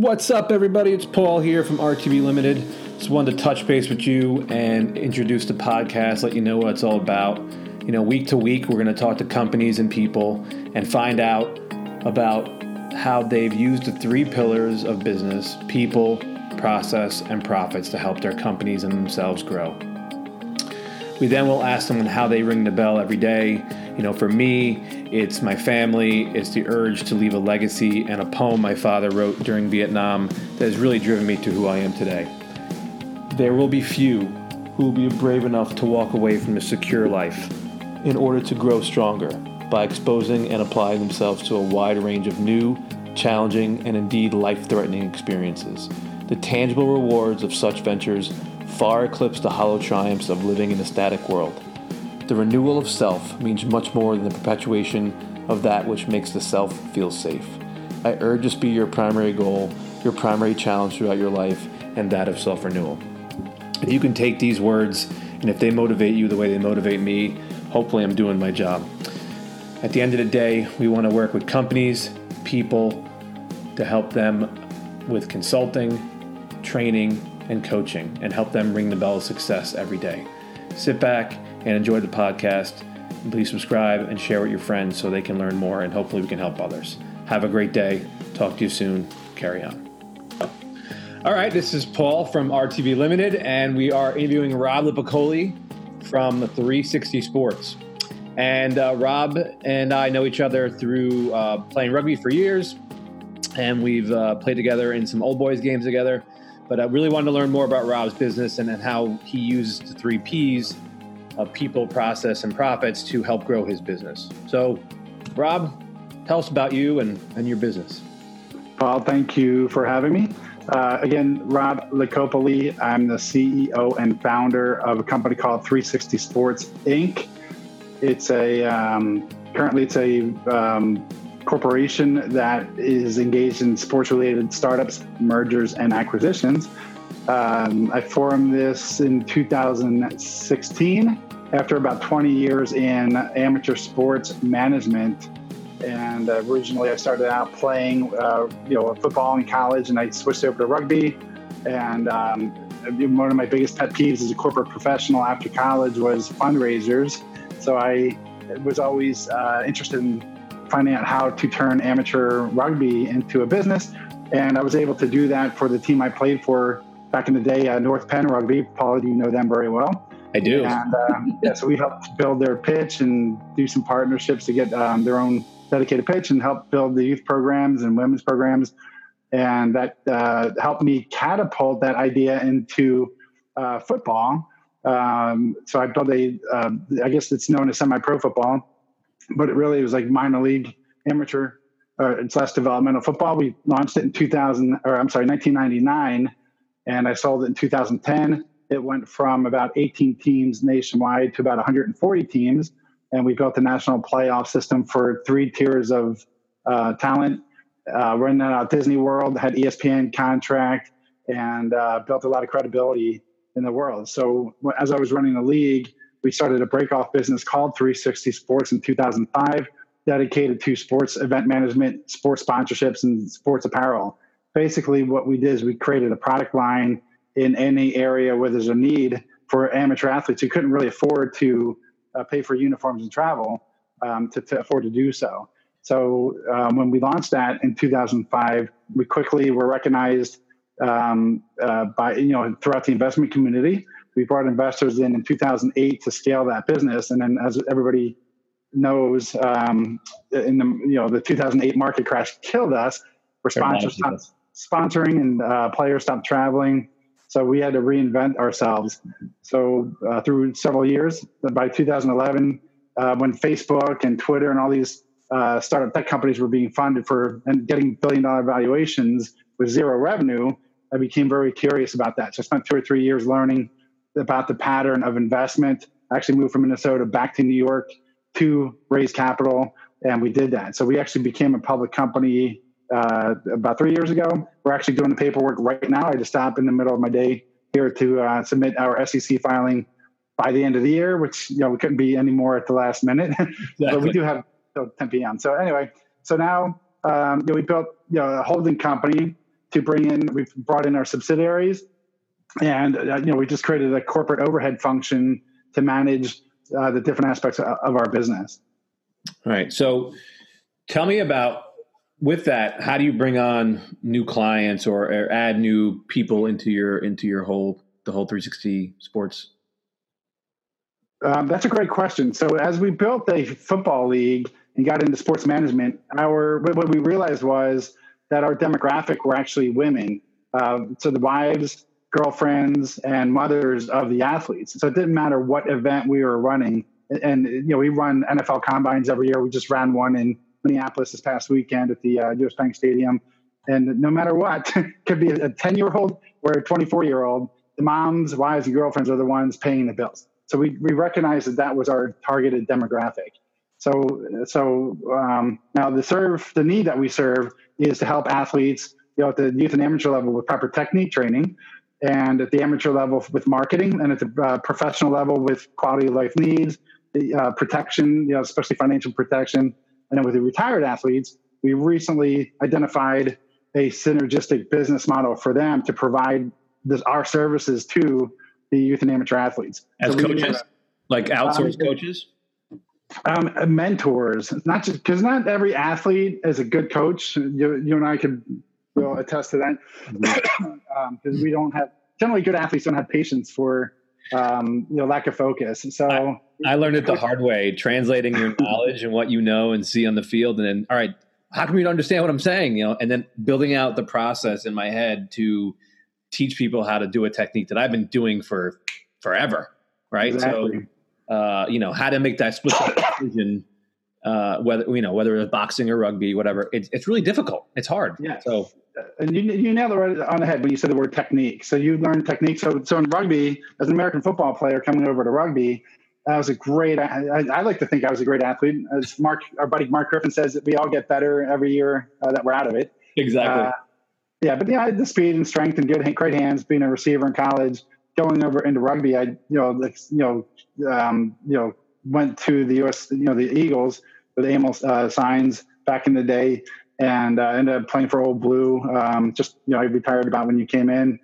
What's up, everybody? It's Paul here from RTB Limited. Just wanted to touch base with you and introduce the podcast, let you know what it's all about. You know, week to week, we're going to talk to companies and people and find out about how they've used the three pillars of business people, process, and profits to help their companies and themselves grow. We then will ask them how they ring the bell every day. You know, for me, it's my family, it's the urge to leave a legacy, and a poem my father wrote during Vietnam that has really driven me to who I am today. There will be few who will be brave enough to walk away from a secure life in order to grow stronger by exposing and applying themselves to a wide range of new, challenging, and indeed life threatening experiences. The tangible rewards of such ventures far eclipse the hollow triumphs of living in a static world. The renewal of self means much more than the perpetuation of that which makes the self feel safe. I urge this be your primary goal, your primary challenge throughout your life, and that of self renewal. If you can take these words and if they motivate you the way they motivate me, hopefully I'm doing my job. At the end of the day, we want to work with companies, people to help them with consulting, training, and coaching and help them ring the bell of success every day. Sit back and enjoy the podcast. Please subscribe and share with your friends so they can learn more and hopefully we can help others. Have a great day. Talk to you soon. Carry on. All right, this is Paul from RTB Limited, and we are interviewing Rob Lipicoli from 360 Sports. And uh, Rob and I know each other through uh, playing rugby for years, and we've uh, played together in some old boys games together. But I really wanted to learn more about Rob's business and, and how he uses the three P's of people, process, and profits to help grow his business. So, Rob, tell us about you and, and your business. Paul, thank you for having me. Uh, again, Rob Licopoli. I'm the CEO and founder of a company called 360 Sports Inc. It's a um, currently it's a um, corporation that is engaged in sports related startups, mergers, and acquisitions. Um, I formed this in 2016 after about 20 years in amateur sports management. And uh, originally, I started out playing, uh, you know, football in college, and I switched over to rugby. And um, one of my biggest pet peeves as a corporate professional after college was fundraisers. So I was always uh, interested in finding out how to turn amateur rugby into a business. And I was able to do that for the team I played for back in the day, uh, North Penn Rugby. Paul, you know them very well. I do. And um, yeah, so we helped build their pitch and do some partnerships to get um, their own dedicated pitch and help build the youth programs and women's programs. And that uh, helped me catapult that idea into uh, football. Um, so I built a, uh, I guess it's known as semi-pro football but it really was like minor league amateur uh, slash developmental football. We launched it in 2000, or I'm sorry, 1999, and I sold it in 2010. It went from about 18 teams nationwide to about 140 teams, and we built a national playoff system for three tiers of uh, talent. Uh, running out Disney World, had ESPN contract, and uh, built a lot of credibility in the world. So as I was running the league, we started a breakoff business called 360 Sports in 2005, dedicated to sports event management, sports sponsorships, and sports apparel. Basically, what we did is we created a product line in any area where there's a need for amateur athletes who couldn't really afford to uh, pay for uniforms and travel um, to, to, afford to do so. So um, when we launched that in 2005, we quickly were recognized um, uh, by you know throughout the investment community we brought investors in in 2008 to scale that business, and then as everybody knows, um, in the you know the 2008 market crash killed us. Where sponsors stopped sponsoring and uh, players stopped traveling, so we had to reinvent ourselves. So uh, through several years, by 2011, uh, when Facebook and Twitter and all these uh, startup tech companies were being funded for and getting billion dollar valuations with zero revenue, I became very curious about that. So I spent two or three years learning about the pattern of investment. I actually moved from Minnesota back to New York to raise capital, and we did that. So we actually became a public company uh, about three years ago. We're actually doing the paperwork right now. I just stop in the middle of my day here to uh, submit our SEC filing by the end of the year, which you know we couldn't be any more at the last minute, exactly. but we do have till 10 p.m. So anyway, so now um, you know, we built you know, a holding company to bring in. We've brought in our subsidiaries, and uh, you know we just created a corporate overhead function to manage uh, the different aspects of, of our business. All right. So, tell me about with that. How do you bring on new clients or, or add new people into your into your whole the whole 360 sports um, that's a great question. So as we built a football league and got into sports management, our what we realized was that our demographic were actually women. Um, so the wives, girlfriends, and mothers of the athletes. So it didn't matter what event we were running. And you know, we run NFL combines every year. We just ran one in Minneapolis this past weekend at the uh, US Bank Stadium. And no matter what, could be a 10 year old or a 24 year old, the moms, wives, and girlfriends are the ones paying the bills. So we, we recognized that that was our targeted demographic. So, so um, now the serve, the need that we serve is to help athletes, you know, at the youth and amateur level with proper technique training, and at the amateur level with marketing, and at the uh, professional level with quality of life needs, the uh, protection, you know, especially financial protection, and then with the retired athletes, we recently identified a synergistic business model for them to provide this, our services to the youth and amateur athletes as so coaches, like outsourced um, coaches. Um, mentors, not just because not every athlete is a good coach. You, you and I could will attest to that because mm-hmm. um, we don't have generally good athletes don't have patience for um, you know lack of focus. So I, I learned it the hard way, translating your knowledge and what you know and see on the field, and then all right, how come you don't understand what I'm saying? You know, and then building out the process in my head to teach people how to do a technique that I've been doing for forever, right? Exactly. So, uh, you know, how to make that split decision, uh, whether you know whether it's boxing or rugby, whatever. It's it's really difficult. It's hard. Yeah. So. And you, you nailed it right on the head when you said the word technique. So you learned technique. So, so in rugby, as an American football player coming over to rugby, I was a great. I, I, like to think I was a great athlete. As Mark, our buddy Mark Griffin says, that we all get better every year uh, that we're out of it. Exactly. Uh, yeah, but yeah, the speed and strength and good, great hands. Being a receiver in college, going over into rugby, I you know, like, you know, um, you know, went to the U.S. You know, the Eagles with Amos uh, signs back in the day, and uh, ended up playing for Old Blue. Um, just you know, I retired about when you came in,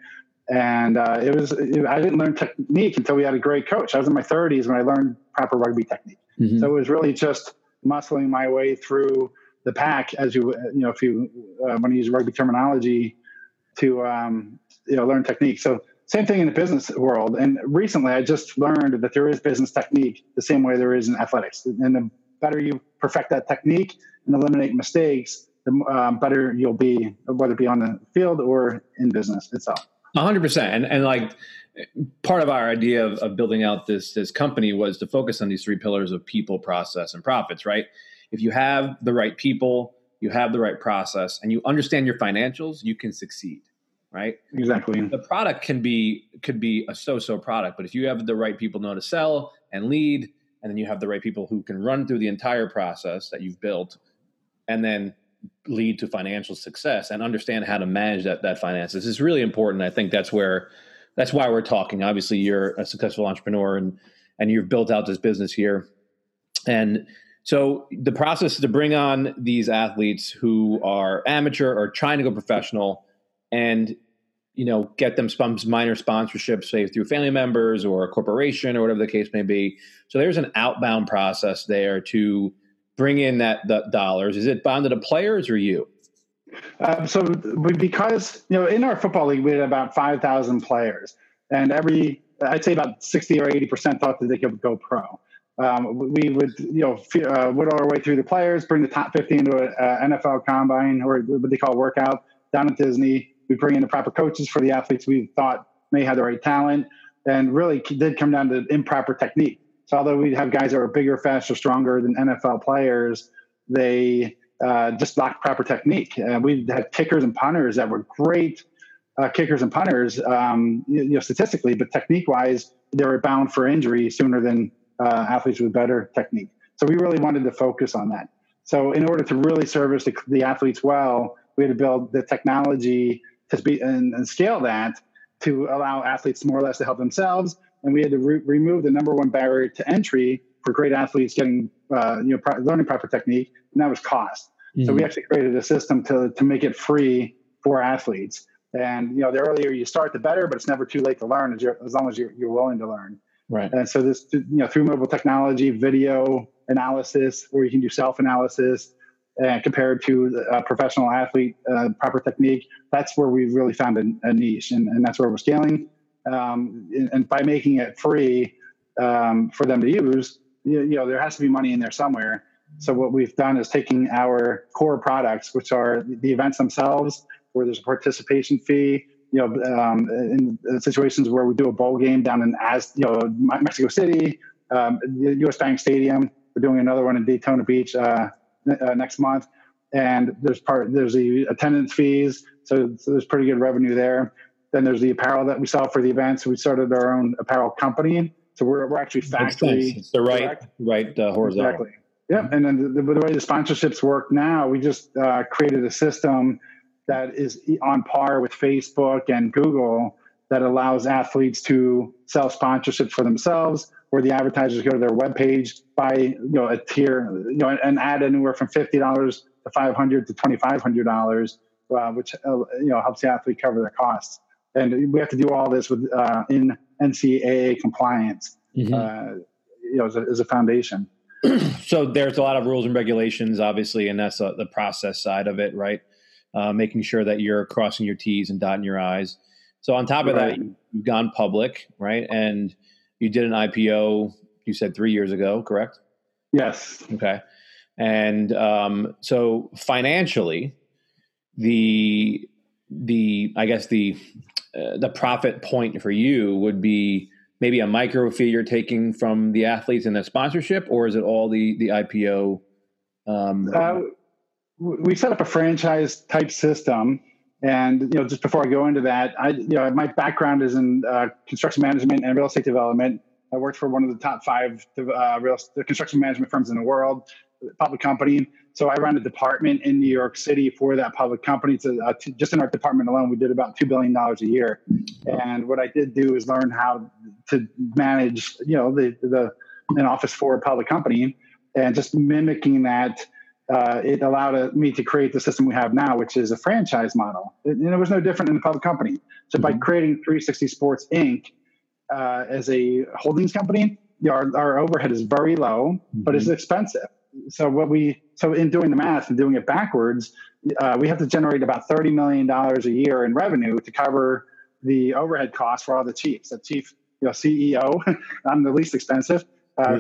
and uh, it was it, I didn't learn technique until we had a great coach. I was in my 30s when I learned proper rugby technique. Mm-hmm. So it was really just muscling my way through the pack as you you know if you uh, want to use rugby terminology to um, you know learn technique. So same thing in the business world. And recently, I just learned that there is business technique the same way there is in athletics. And the better you perfect that technique and eliminate mistakes, the um, better you'll be, whether it be on the field or in business itself. hundred percent. And, and like part of our idea of, of building out this, this company was to focus on these three pillars of people, process, and profits, right? if you have the right people, you have the right process, and you understand your financials, you can succeed. Right. Exactly. The product can be could be a so-so product, but if you have the right people know to sell and lead, and then you have the right people who can run through the entire process that you've built, and then lead to financial success and understand how to manage that that finances is really important. I think that's where that's why we're talking. Obviously, you're a successful entrepreneur and and you've built out this business here. And so the process is to bring on these athletes who are amateur or trying to go professional, and you know get them some minor sponsorships, say through family members or a corporation or whatever the case may be. So there's an outbound process there to bring in that the dollars. Is it bonded to players or you? Um, so because you know in our football league we had about five thousand players, and every I'd say about sixty or eighty percent thought that they could go pro. Um, we would, you know, uh, whittle our way through the players, bring the top 50 into an NFL combine or what they call workout down at Disney. We bring in the proper coaches for the athletes we thought may have the right talent, and really did come down to improper technique. So although we have guys that are bigger, faster, stronger than NFL players, they uh, just lacked proper technique. Uh, we had kickers and punters that were great uh, kickers and punters, um, you know, statistically, but technique-wise, they were bound for injury sooner than uh, athletes with better technique. So we really wanted to focus on that. So in order to really service the, the athletes well, we had to build the technology to be and, and, scale that to allow athletes more or less to help themselves. And we had to re- remove the number one barrier to entry for great athletes getting uh, you know pro- learning proper technique, and that was cost. Mm-hmm. So we mm-hmm. actually created a system to to make it free for athletes. And you know, the earlier you start, the better. But it's never too late to learn, as, as long as you're, you're willing to learn. Right. And so this, you know, through mobile technology, video analysis, where you can do self analysis, and compared to a professional athlete uh, proper technique, that's where we've really found a, a niche, and, and, that's where we're scaling. Um, and, and, by making it free um, for them to use, you, you, know, there has to be money in there somewhere. So what we've done is taking our core products, which are the events themselves, where there's a participation fee. You know, um, in situations where we do a bowl game down in as you know Mexico City, um, the U.S. Bank Stadium. We're doing another one in Daytona Beach uh, uh, next month, and there's part there's the attendance fees, so, so, there's pretty good revenue there. Then there's the apparel that we sell for the events. So we started our own apparel company, so we're we're actually factory. It's the right direct. right uh, horizontal. Exactly. Yeah, and then the, the, way the sponsorships work now, we just uh, created a system that is on par with Facebook and Google that allows athletes to sell sponsorships for themselves, where the advertisers go to their webpage, buy you know a tier, you know, and add anywhere from fifty dollars to five hundred to twenty five hundred dollars, uh, which uh, you know helps the athlete cover their costs. And we have to do all this with uh, in NCAA compliance, mm-hmm. Uh, you know, as a, as a foundation. so there's a lot of rules and regulations, obviously, and that's uh, the process side of it, right? Uh, making sure that you're crossing your T's and dotting your I's. So on top of right. that, you've gone public, right? And you did an IPO. You said three years ago, correct? Yes. Okay. And um, so financially, the the I guess the uh, the profit point for you would be maybe a micro fee you're taking from the athletes in the sponsorship, or is it all the the IPO? Um, uh, we set up a franchise type system, and you know, just before I go into that, I you know my background is in uh, construction management and real estate development. I worked for one of the top five uh, real construction management firms in the world, public company. So I ran a department in New York City for that public company. Uh, to, just in our department alone, we did about two billion dollars a year. And what I did do is learn how to manage, you know, the the an office for a public company, and just mimicking that. Uh, it allowed uh, me to create the system we have now, which is a franchise model. It, and it was no different in a public company. So mm-hmm. by creating 360 Sports Inc. Uh, as a holdings company, our, our overhead is very low, mm-hmm. but it's mm-hmm. expensive so what we so in doing the math and doing it backwards, uh, we have to generate about thirty million dollars a year in revenue to cover the overhead costs for all the chiefs. The chief, you know, CEO, I'm the least expensive. Uh, mm-hmm.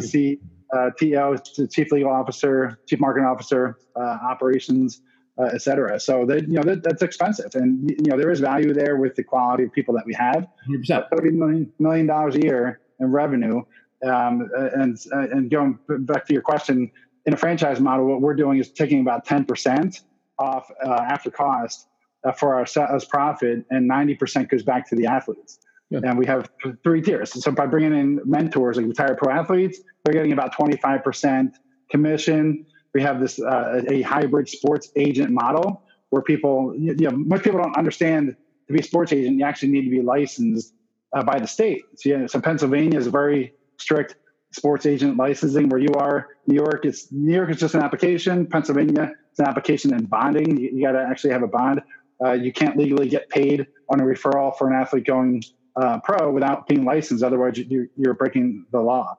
Uh, TO, chief legal officer, chief marketing officer, uh, operations, uh, et cetera. So that you know that, that's expensive, and you know there is value there with the quality of people that we have. 100%. Thirty million million dollars a year in revenue. Um, and and going back to your question, in a franchise model, what we're doing is taking about 10% off uh, after cost uh, for our as profit, and 90% goes back to the athletes. Yeah. And we have three tiers. So by bringing in mentors, like retired pro athletes, they're getting about 25% commission. We have this uh, a hybrid sports agent model where people, you know, most people don't understand to be a sports agent, you actually need to be licensed uh, by the state. So, yeah, so Pennsylvania is very strict sports agent licensing where you are. New York is New York is just an application. Pennsylvania it's an application and bonding. You, you got to actually have a bond. Uh, you can't legally get paid on a referral for an athlete going uh, pro without being licensed. Otherwise, you, you're breaking the law.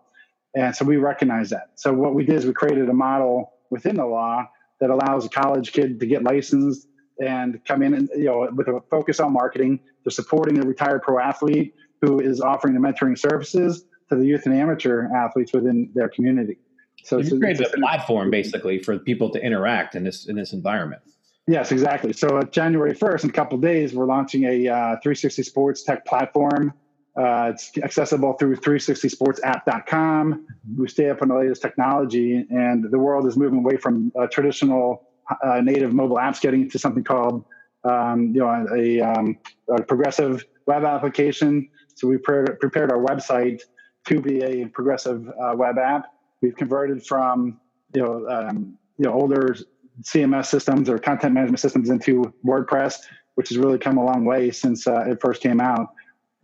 And so we recognize that. So what we did is we created a model within the law that allows a college kid to get licensed and come in and you know with a focus on marketing. They're supporting a retired pro athlete who is offering the mentoring services to the youth and amateur athletes within their community. So you created a platform basically for people to interact in this in this environment. Yes, exactly. So uh, January 1st, in a couple days, we're launching a uh, 360 Sports tech platform. Uh, it's accessible through 360sportsapp.com. We stay up on the latest technology, and the world is moving away from traditional uh, native mobile apps, getting into something called um, you know a, um, a, progressive web application. So we pre- prepared our website to be a progressive uh, web app. We've converted from you know um, you know older CMS systems or content management systems into WordPress, which has really come a long way since uh, it first came out.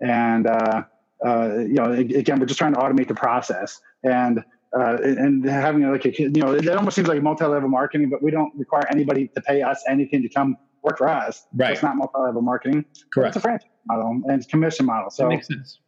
And uh, uh, you know, again, we're just trying to automate the process and uh, and having like a you know, it almost seems like multi-level marketing, but we don't require anybody to pay us anything to come work for us. Right. It's not multi-level marketing. Correct. It's a franchise model and it's commission model. So that makes sense.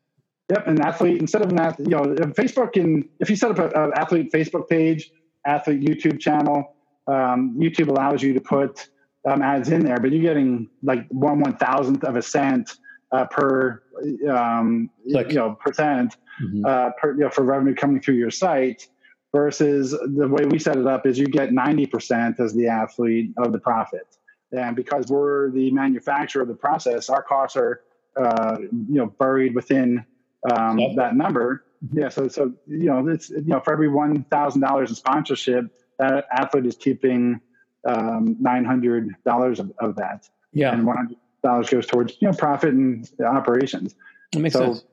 Yep, an athlete instead of an athlete, you know, Facebook and if you set up an athlete Facebook page, athlete YouTube channel, um, YouTube allows you to put um, ads in there, but you're getting like one one thousandth of a cent uh, per um, you know percent mm-hmm. uh, per, you know, for revenue coming through your site. Versus the way we set it up is you get ninety percent as the athlete of the profit, and because we're the manufacturer of the process, our costs are uh, you know buried within um, that number. Yeah, so so you know it's you know for every one thousand dollars in sponsorship, that athlete is keeping um, nine hundred dollars of, of, that. Yeah, and one hundred dollars goes towards you know profit and operations. That makes so, sense.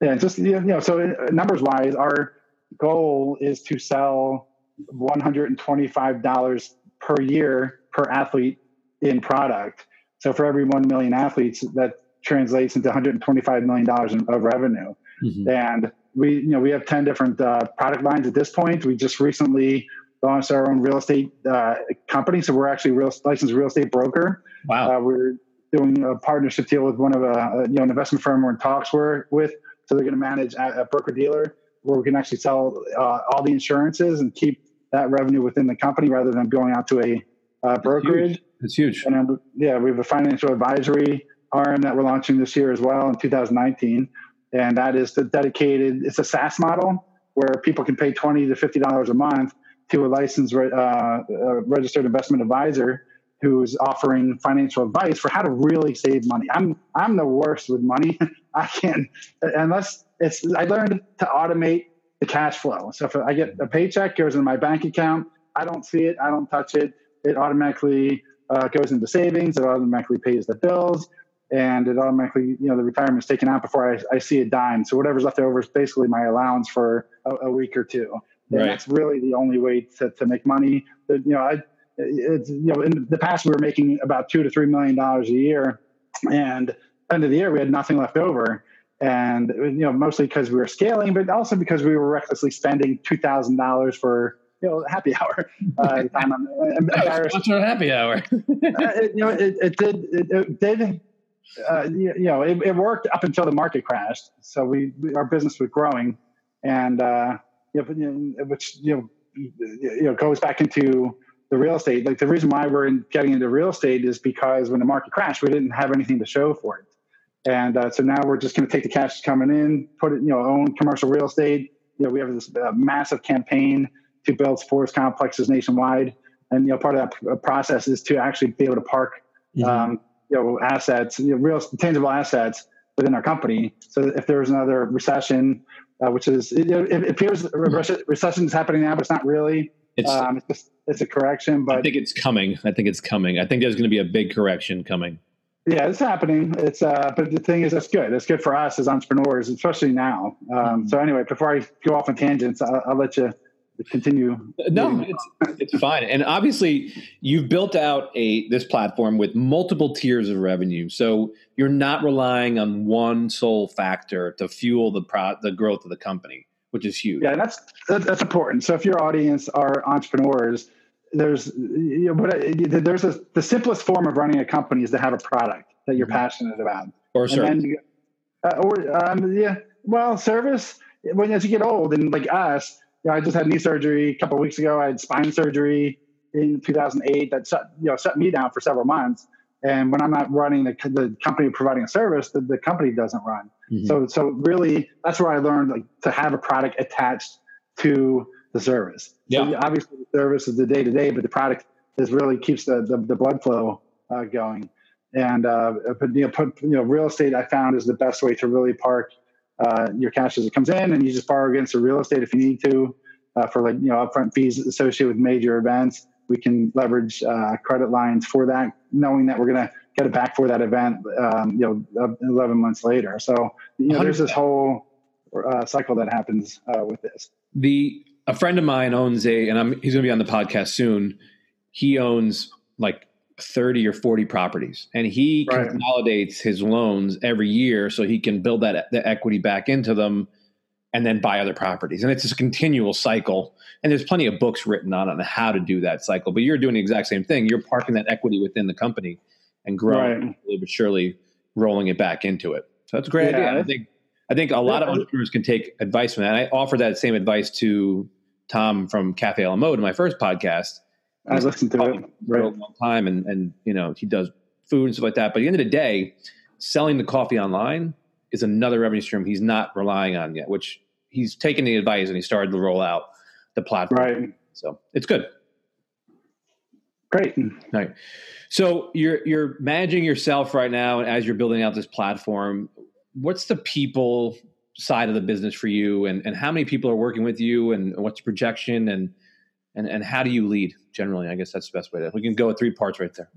Yeah, just you know, so uh, numbers wise, our goal is to sell one hundred and twenty five dollars per year per athlete in product. So for every one million athletes, that translates into 125 million dollars of revenue. Mm-hmm. And we, you know, we have 10 different uh, product lines at this point. We just recently launched our own real estate uh, company, so we're actually a real licensed real estate broker. Wow. Uh, we're doing a partnership deal with one of a, uh, you know an investment firm we're in talks we're with. So they're going to manage a, a broker dealer where we can actually sell uh, all the insurances and keep that revenue within the company rather than going out to a uh, brokerage. It's huge. huge. And then, yeah, we have a financial advisory arm that we're launching this year as well in 2019. And that is the dedicated, it's a SaaS model where people can pay 20 to $50 a month to a licensed uh, registered investment advisor who's offering financial advice for how to really save money. I'm I'm the worst with money. I can't unless it's I learned to automate the cash flow. So if I get a paycheck goes in my bank account, I don't see it, I don't touch it. It automatically uh, goes into savings. It automatically pays the bills and it automatically, you know, the retirement is taken out before I, I see a dime. So whatever's left over is basically my allowance for a, a week or two. And right. that's really the only way to, to make money. But, you know, I, it's, you know, in the past we were making about two to three million dollars a year, and end of the year we had nothing left over. And you know, mostly because we were scaling, but also because we were recklessly spending two thousand dollars for you know happy hour. Uh, time on, happy hour. uh, it, you know, it, it did. It, it did uh, you, you, know, it, it, worked up until the market crashed. So we, we our business was growing, and uh, you know, which you know, you know goes back into the real estate. Like the reason why we're in, getting into real estate is because when the market crashed, we didn't have anything to show for it, and uh, so now we're just going to take the cash coming in, put it, you know, own commercial real estate. You know, we have this uh, massive campaign to build sports complexes nationwide, and you know, part of that process is to actually be able to park. Mm-hmm. Um, you know assets, you know, real tangible assets within our company. So if there's another recession, uh, which is it, it appears recession is happening now, but it's not really. It's, um, it's, just, it's a correction, but I think it's coming. I think it's coming. I think there's going to be a big correction coming. Yeah, it's happening. It's uh, but the thing is, that's good. It's good for us as entrepreneurs, especially now. Um, mm-hmm. So anyway, before I go off on tangents, I'll, I'll let you continue. No it's, it's fine. And obviously you've built out a this platform with multiple tiers of revenue. So you're not relying on one sole factor to fuel the pro, the growth of the company which is huge. Yeah that's that's important. So if your audience are entrepreneurs there's you know, but there's a, the simplest form of running a company is to have a product that you're mm-hmm. passionate about. Or service. Uh, or um, yeah well service when as you get old and like us yeah, I just had knee surgery a couple weeks ago. I had spine surgery in 2008 that shut, you know, shut me down for several months. And when I'm not running the, the company providing a service, the, the company doesn't run. Mm-hmm. So, so really that's where I learned like to have a product attached to the service. Yeah. So obviously the service is the day to day, but the product is really keeps the, the, the blood flow uh, going. And, uh, but, you know, put, you know, real estate I found is the best way to really park uh, your cash as it comes in, and you just borrow against the real estate if you need to uh, for like you know upfront fees associated with major events. We can leverage uh, credit lines for that, knowing that we're going to get it back for that event. Um, you know, eleven months later. So you know, there's this whole uh, cycle that happens uh, with this. The a friend of mine owns a, and I'm, he's going to be on the podcast soon. He owns like 30 or 40 properties and he right. consolidates his loans every year so he can build that the equity back into them and then buy other properties and it's a continual cycle and there's plenty of books written on on how to do that cycle but you're doing the exact same thing you're parking that equity within the company and growing right. little but surely rolling it back into it. So that's a great yeah. idea. I think I think a lot of entrepreneurs can take advice from that. I offer that same advice to Tom from Cafe Mode in my first podcast. I listened to it for a long time, and and you know he does food and stuff like that. But at the end of the day, selling the coffee online is another revenue stream he's not relying on yet. Which he's taken the advice and he started to roll out the platform. Right. So it's good. Great. Right. So you're you're managing yourself right now and as you're building out this platform. What's the people side of the business for you and, and how many people are working with you and what's the projection and, and, and how do you lead generally? I guess that's the best way to, we can go with three parts right there.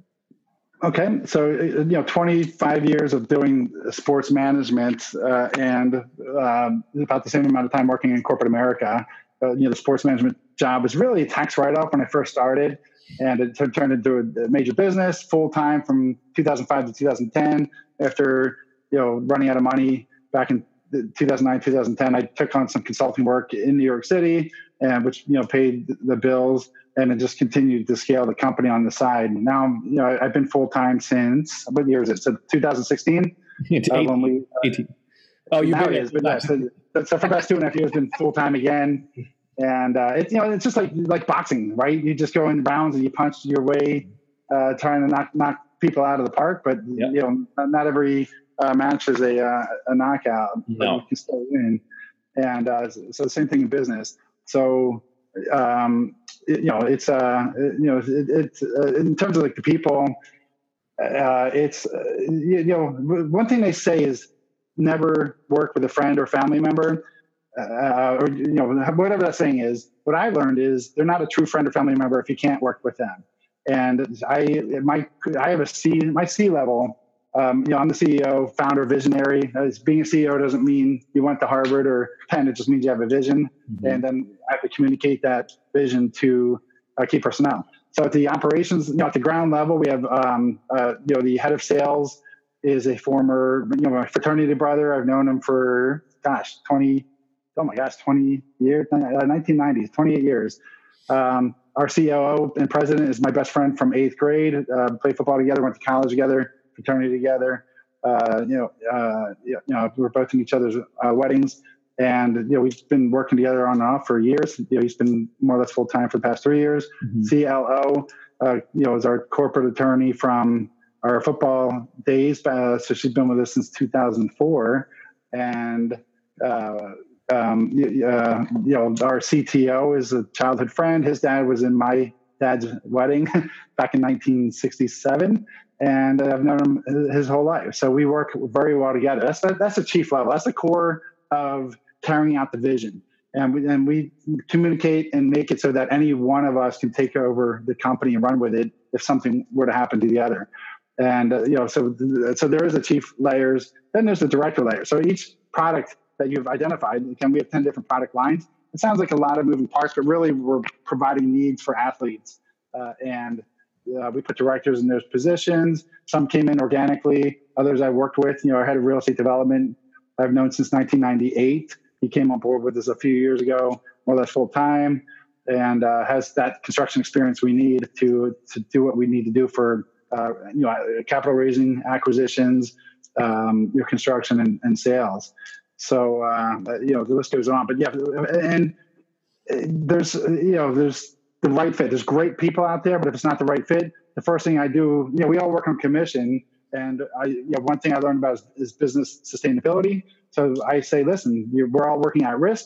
Okay. So, you know, 25 years of doing sports management uh, and um, about the same amount of time working in corporate America. Uh, you know, the sports management job was really a tax write off when I first started. And it turned into a major business full time from 2005 to 2010. After, you know, running out of money back in 2009 2010 i took on some consulting work in new york city and which you know paid the bills and it just continued to scale the company on the side now you know i've been full-time since what year is it so 2016 uh, when we, uh, oh you it is but yeah, so, so for the past two and a half years been full-time again and uh, it's you know it's just like like boxing right you just go in rounds and you punch your way uh, trying to knock knock people out of the park but yep. you know not every uh, match is a uh, a knockout, no. but you can still win. And uh, so the same thing in business. So um, you know, it's uh, you know, it, it's uh, in terms of like the people. Uh, it's uh, you, you, know, one thing they say is never work with a friend or family member, uh, or you know, whatever that saying is. What I learned is they're not a true friend or family member if you can't work with them. And I, my, I have a C, my C level um, you know, I'm the CEO, founder, visionary. As being a CEO doesn't mean you went to Harvard or Penn. It just means you have a vision, mm-hmm. and then I have to communicate that vision to uh, key personnel. So at the operations, you know, at the ground level, we have, um, uh, you know, the head of sales is a former, you know, my fraternity brother. I've known him for, gosh, 20, oh my gosh, 20 years, 1990s, uh, 28 years. Um, our COO and president is my best friend from eighth grade. Uh, played football together, went to college together fraternity together. Uh, you know, uh, you know, we were both in each other's uh, weddings, and you know, we've been working together on and off for years. You know, he's been more or less full time for the past three years. Mm-hmm. CLO, uh, you know, is our corporate attorney from our football days. Uh, so she's been with us since 2004, and. Uh, um, uh, you know, our CTO is a childhood friend. His dad was in my dad's wedding back in 1967 and I've known him his whole life. So we work very well together. That's the, that's the chief level. That's the core of carrying out the vision. And we, and we communicate and make it so that any one of us can take over the company and run with it if something were to happen to the other. And uh, you know, so so there is a chief layers. Then there's the director layer. So each product that you've identified, can we have ten different product lines? It sounds like a lot of moving parts, but really we're providing needs for athletes uh, and uh, we put directors in those positions. Some came in organically. Others I worked with. You know, our head of real estate development I've known since 1998. He came on board with us a few years ago, more or less full time, and uh, has that construction experience we need to to do what we need to do for uh, you know capital raising, acquisitions, um, your construction and, and sales. So uh, you know the list goes on. But yeah, and uh, there's you know there's the right fit. There's great people out there, but if it's not the right fit, the first thing I do, you know, we all work on commission, and I, you know, one thing I learned about is, is business sustainability. So I say, listen, we're all working at risk,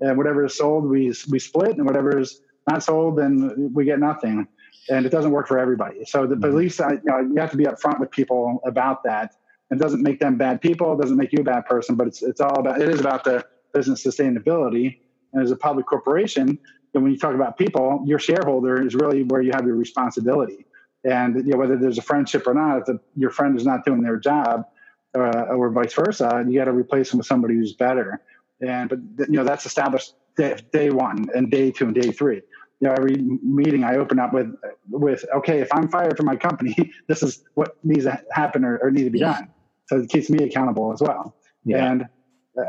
and whatever is sold, we we split, and whatever is not sold, then we get nothing. And it doesn't work for everybody. So the beliefs, I, you, know, you have to be upfront with people about that. It doesn't make them bad people. It doesn't make you a bad person, but it's it's all about it is about the business sustainability. And as a public corporation, and when you talk about people, your shareholder is really where you have your responsibility. And you know, whether there's a friendship or not, if the, your friend is not doing their job, uh, or vice versa, you got to replace them with somebody who's better. And but you know that's established day, day one and day two and day three. You know, every meeting I open up with with okay, if I'm fired from my company, this is what needs to happen or, or need to be done. So it keeps me accountable as well. Yeah. And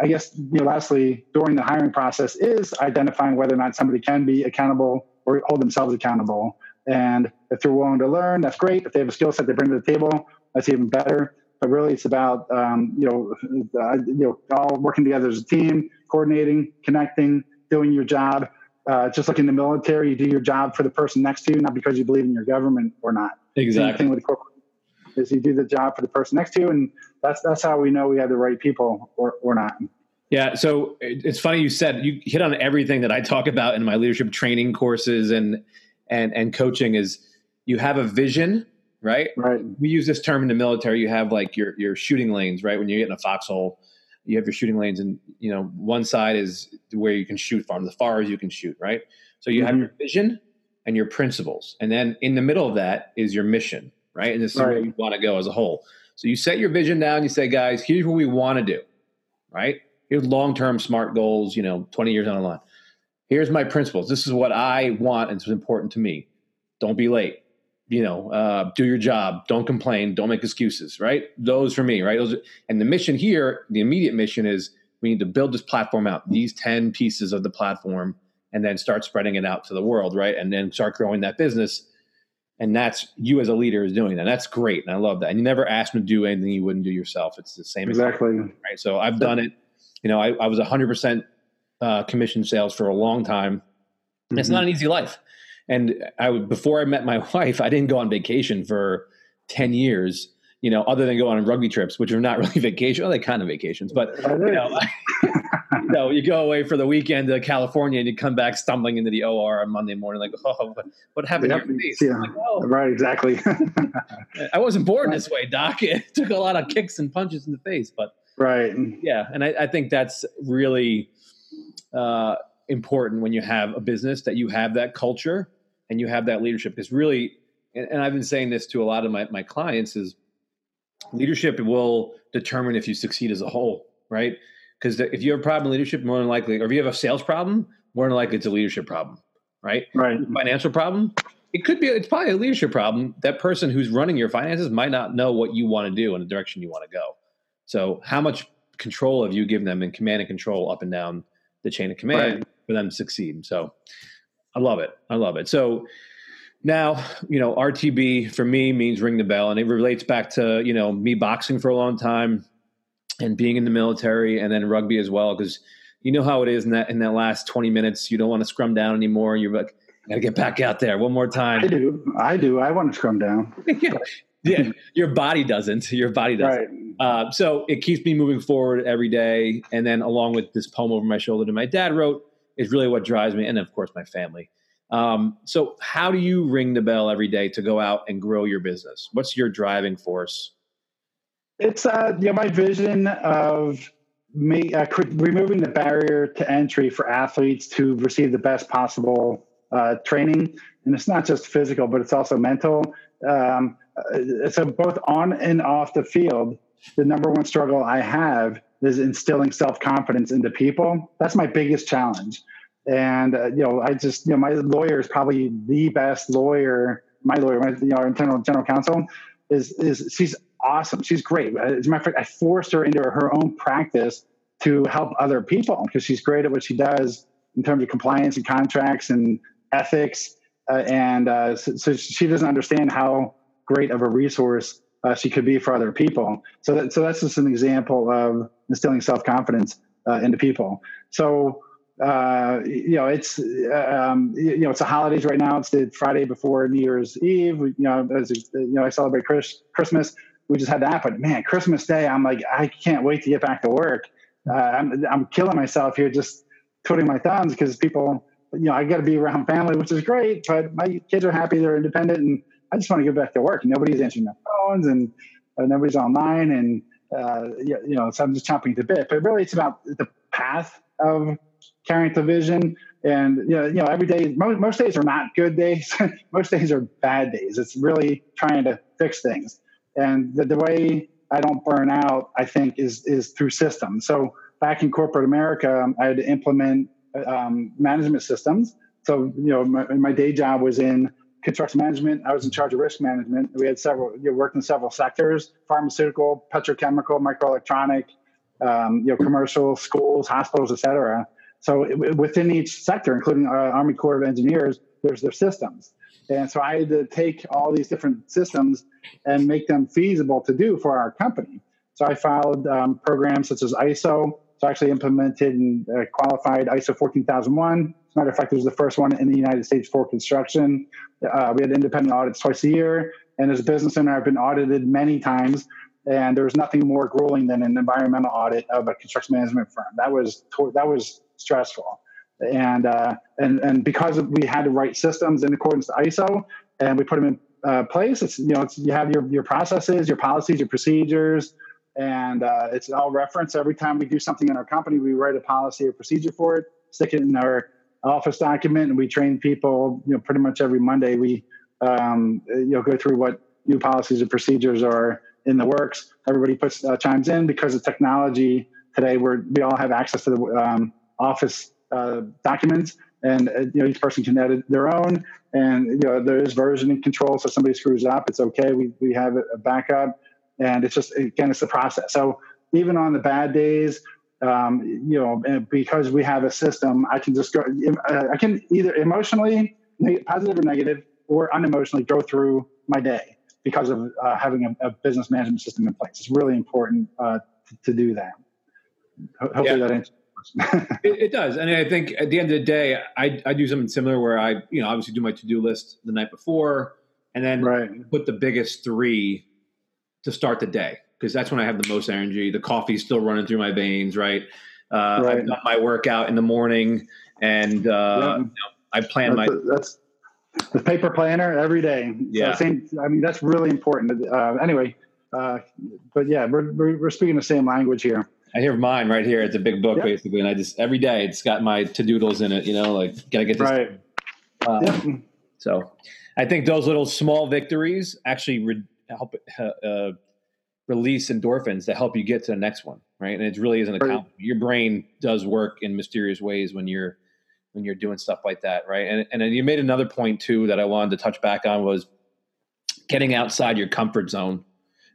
I guess, you know, lastly, during the hiring process is identifying whether or not somebody can be accountable or hold themselves accountable. And If they're willing to learn, that's great. If they have a skill set they bring to the table, that's even better. But really, it's about um, you know, uh, you know, all working together as a team, coordinating, connecting, doing your job. Uh, just like in the military, you do your job for the person next to you, not because you believe in your government or not. Exactly. Same thing with corporate is you do the job for the person next to you, and that's that's how we know we have the right people or or not. Yeah, so it's funny you said you hit on everything that I talk about in my leadership training courses and and and coaching is you have a vision, right? Right. We use this term in the military. You have like your your shooting lanes, right? When you get in a foxhole, you have your shooting lanes, and you know one side is where you can shoot from, the far as you can shoot, right? So you mm-hmm. have your vision and your principles, and then in the middle of that is your mission, right? And this is right. where you want to go as a whole. So you set your vision down. You say, guys, here's what we want to do, right? Here's long term smart goals. You know, 20 years down the line. Here's my principles. This is what I want, and it's important to me. Don't be late. You know, uh, do your job. Don't complain. Don't make excuses. Right? Those for me. Right? Those. Are, and the mission here, the immediate mission is we need to build this platform out. These 10 pieces of the platform and then start spreading it out to the world, right? And then start growing that business and that's you as a leader is doing that. That's great, and I love that. And you never ask them to do anything you wouldn't do yourself. It's the same exactly right. So I've done it. You know, I, I was 100 uh, percent commission sales for a long time. Mm-hmm. It's not an easy life. And I would before I met my wife, I didn't go on vacation for 10 years. You know, other than go on rugby trips, which are not really vacation. Well, they kind of vacations, but you know, know, you go away for the weekend to California and you come back stumbling into the OR on Monday morning, like, oh, what happened yep. Yeah. Like, oh. Right, exactly. I wasn't born this way, Doc. It took a lot of kicks and punches in the face, but right, yeah, and I, I think that's really uh, important when you have a business that you have that culture and you have that leadership. Because really, and, and I've been saying this to a lot of my my clients is leadership will determine if you succeed as a whole, right? Because if you have a problem in leadership, more than likely, or if you have a sales problem, more than likely it's a leadership problem, right? Right. Financial problem, it could be. It's probably a leadership problem. That person who's running your finances might not know what you want to do and the direction you want to go. So, how much control have you given them in command and control up and down the chain of command right. for them to succeed? So, I love it. I love it. So now, you know, RTB for me means ring the bell, and it relates back to you know me boxing for a long time and being in the military and then rugby as well because you know how it is in that in that last 20 minutes you don't want to scrum down anymore you're like I gotta get back out there one more time i do i do i want to scrum down yeah. yeah your body doesn't your body doesn't right. uh, so it keeps me moving forward every day and then along with this poem over my shoulder that my dad wrote is really what drives me and of course my family um, so how do you ring the bell every day to go out and grow your business what's your driving force it's uh, know, my vision of me uh, removing the barrier to entry for athletes to receive the best possible uh, training, and it's not just physical, but it's also mental. Um, uh, so both on and off the field, the number one struggle I have is instilling self confidence into people. That's my biggest challenge. And uh, you know, I just you know, my lawyer is probably the best lawyer. My lawyer, my you know, our internal general counsel, is is she's awesome. She's great. As a matter of fact, I forced her into her own practice to help other people because she's great at what she does in terms of compliance and contracts and ethics. Uh, and uh, so, so, she doesn't understand how great of a resource uh, she could be for other people. So, that, so that's just an example of instilling self confidence uh, into people. So, uh, you know, it's uh, um, you know, it's the holidays right now. It's the Friday before New Year's Eve. You know, as you know, I celebrate Chris, Christmas we just had that. But man, Christmas Day, I'm like, I can't wait to get back to work. Uh, I'm, I'm killing myself here just twiddling my thumbs because people, you know, I got to be around family, which is great. But my kids are happy, they're independent, and I just want to get back to work. Nobody's answering their phones, and uh, nobody's online, and uh, you know, so I'm just chomping at the bit. But really, it's about the path of carrying the vision. And you know, you know, every day, most, most days are not good days. most days are bad days. It's really trying to fix things. And the, the way I don't burn out, I think, is is through systems. So back in corporate America, I had to implement um, management systems. So you know, my, my, day job was in construction management. I was in charge of risk management. We had several, you know, worked in several sectors: pharmaceutical, petrochemical, microelectronic, um, you know, commercial, schools, hospitals, etc. So it, within each sector, including uh, Army Corps of Engineers, there's their systems. And so I had to take all these different systems and make them feasible to do for our company. So I followed um, programs such as ISO. So I actually implemented and uh, qualified ISO 14001. As a matter of fact, it was the first one in the United States for construction. Uh, we had independent audits twice a year. And as a business owner, I've been audited many times. And there was nothing more grueling than an environmental audit of a construction management firm. That was that was stressful and uh, and and because we had to write systems in accordance to ISO, and we put them in uh, place. It's you know it's, you have your your processes, your policies, your procedures, and uh, it's all referenced. Every time we do something in our company, we write a policy or procedure for it, stick it in our office document, and we train people. You know, pretty much every Monday we um, you know go through what new policies and procedures are in the works. Everybody puts uh, chimes in because of technology today. We're we all have access to the um, office uh, documents, and uh, you know each person can edit their own. And you know there is versioning control, so somebody screws up, it's okay. We we have a backup, and it's just again it's the process. So even on the bad days, um, you know, because we have a system, I can just go. Uh, I can either emotionally, positive or negative, or unemotionally go through my day because of uh, having a, a, business management system in place. It's really important uh, to, to, do that. Hopefully yeah. that answers it, it, does, and I think at the end of the day, I I do something similar where I you know obviously do my to do list the night before, and then right. put the biggest three to start the day because that's when I have the most energy. The coffee's still running through my veins, right? Uh, right. I've done my workout in the morning, and uh, yeah. you know, I plan that's my. A, that's the paper planner every day. Yeah, so same, I mean that's really important. Uh, anyway, uh, but yeah, we're, we're, we're speaking the same language here. I hear mine right here. It's a big book, yep. basically, and I just every day it's got my to doodles in it. You know, like gotta get this. Right. Yep. So, I think those little small victories actually re- help uh, uh, release endorphins to help you get to the next one, right? And it really is an account. Your brain does work in mysterious ways when you're when you're doing stuff like that, right? And and then you made another point too that I wanted to touch back on was getting outside your comfort zone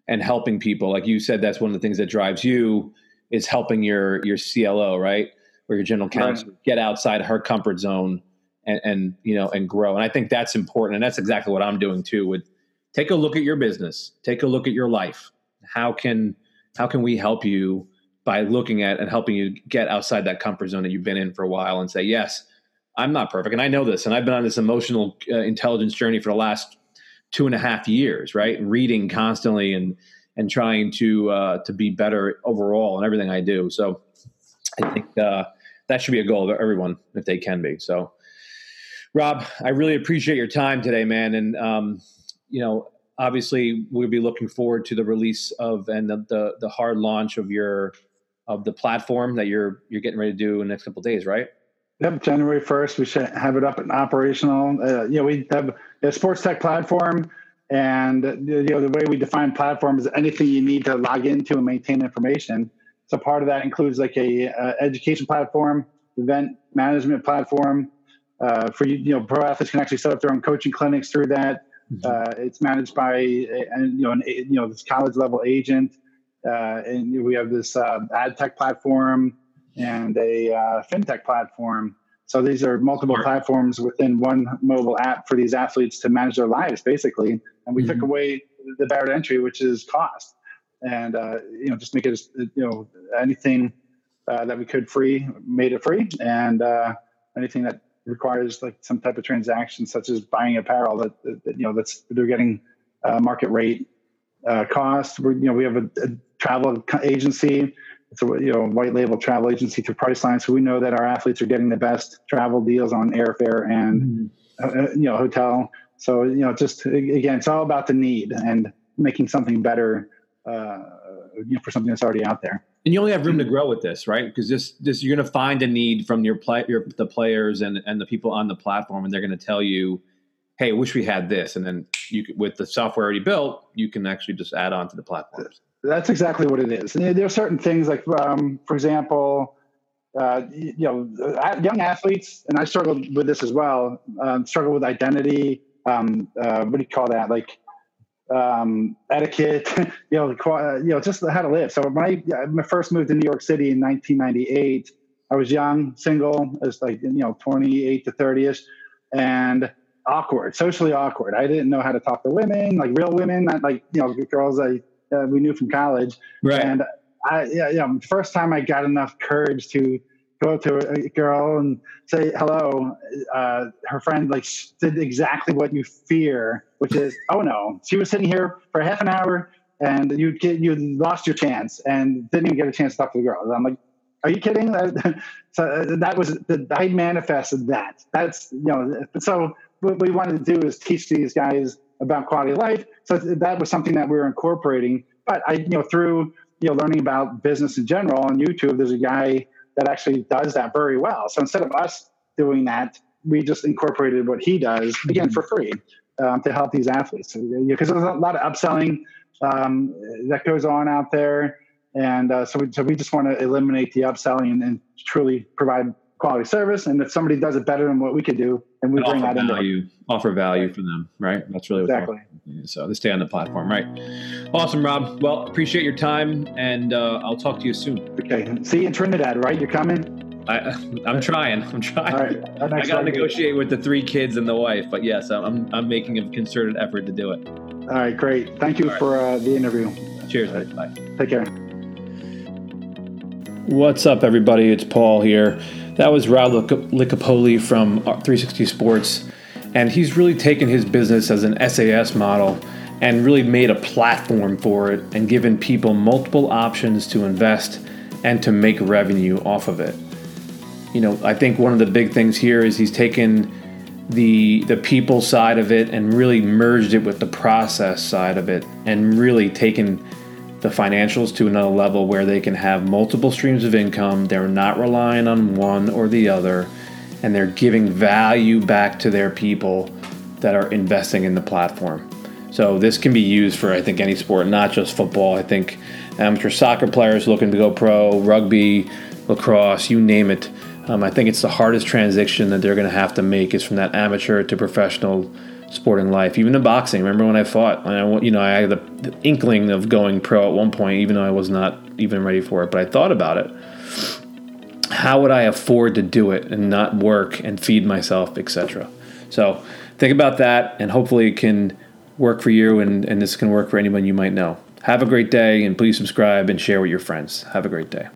and helping people. Like you said, that's one of the things that drives you is helping your your CLO, right, or your general counsel right. get outside her comfort zone and, and you know and grow. And I think that's important, and that's exactly what I'm doing too. With take a look at your business, take a look at your life. How can how can we help you by looking at and helping you get outside that comfort zone that you've been in for a while and say, yes, I'm not perfect, and I know this, and I've been on this emotional uh, intelligence journey for the last two and a half years, right? Reading constantly and and trying to uh, to be better overall in everything I do. So I think uh, that should be a goal of everyone if they can be. So, Rob, I really appreciate your time today, man. And um, you know, obviously, we'll be looking forward to the release of and the, the, the hard launch of your of the platform that you're you're getting ready to do in the next couple days, right? Yep, January first, we should have it up and operational. Uh, you know, we have a sports tech platform and you know the way we define platform is anything you need to log into and maintain information. So part of that includes like a uh, education platform, event management platform. Uh, for you, you know, pro athletes can actually set up their own coaching clinics through that. Mm-hmm. Uh, it's managed by a, you know an you know this college level agent, uh, and we have this uh, ad tech platform and a uh, fintech platform so these are multiple platforms within one mobile app for these athletes to manage their lives, basically. And we mm-hmm. took away the barrier to entry, which is cost, and uh, you know just make it you know anything uh, that we could free, made it free, and uh, anything that requires like some type of transaction, such as buying apparel, that, that you know that's they're getting uh, market rate uh, cost. We're, you know we have a, a travel agency it's a you know white label travel agency through Priceline, so we know that our athletes are getting the best travel deals on airfare and mm-hmm. uh, you know hotel. So you know, just again, it's all about the need and making something better, uh, you know, for something that's already out there. And you only have room to grow with this, right? Because this, this you're going to find a need from your play, your the players and and the people on the platform, and they're going to tell you, "Hey, I wish we had this." And then you, with the software already built, you can actually just add on to the platforms. That's exactly what it is. And there are certain things like, um, for example, uh, you know, young athletes, and I struggled with this as well. Um, struggle with identity. Um, uh, what do you call that? Like um, etiquette. you know, you know, just how to live. So when I, my first moved to New York City in 1998, I was young, single, I was like you know 28 to 30ish, and awkward, socially awkward. I didn't know how to talk to women, like real women, not like you know girls I uh, we knew from college. Right. And I yeah yeah first time I got enough courage to go to a girl and say hello. Uh, her friend like did exactly what you fear, which is oh no, she was sitting here for half an hour and you get you lost your chance and didn't even get a chance to talk to the girl. And I'm like, are you kidding? so uh, that was I manifested that. That's you know so what we wanted to do is teach these guys about quality of life. So that was something that we were incorporating. But I you know through you know learning about business in general on YouTube, there's a guy that actually does that very well. So instead of us doing that, we just incorporated what he does again for free um, to help these athletes because there's a lot of upselling um, that goes on out there. And uh, so, we, so we just want to eliminate the upselling and, and, truly provide quality service. And if somebody does it better than what we could do, and we and bring that value, into offer value for them, right? That's really exactly. So they stay on the platform, right? Awesome, Rob. Well, appreciate your time, and uh, I'll talk to you soon. Okay. See you in Trinidad, right? You're coming. I, I'm trying. I'm trying. All right. I got to negotiate with the three kids and the wife, but yes, I'm I'm making a concerted effort to do it. All right, great. Thank you for uh, the interview. Cheers. Right. Bye. Take care. What's up, everybody? It's Paul here. That was Rob Licapoli from uh, 360 Sports, and he's really taken his business as an SaaS model and really made a platform for it and given people multiple options to invest and to make revenue off of it. You know, I think one of the big things here is he's taken the the people side of it and really merged it with the process side of it and really taken the financials to another level where they can have multiple streams of income. They're not relying on one or the other and they're giving value back to their people that are investing in the platform. So this can be used for i think any sport not just football. I think amateur soccer players looking to go pro rugby lacrosse you name it. Um, I think it's the hardest transition that they're going to have to make is from that amateur to professional sporting life. Even in boxing, remember when I fought? I, you know, I had the, the inkling of going pro at one point, even though I was not even ready for it. But I thought about it. How would I afford to do it and not work and feed myself, etc. So think about that, and hopefully it can work for you, and, and this can work for anyone you might know. Have a great day, and please subscribe and share with your friends. Have a great day.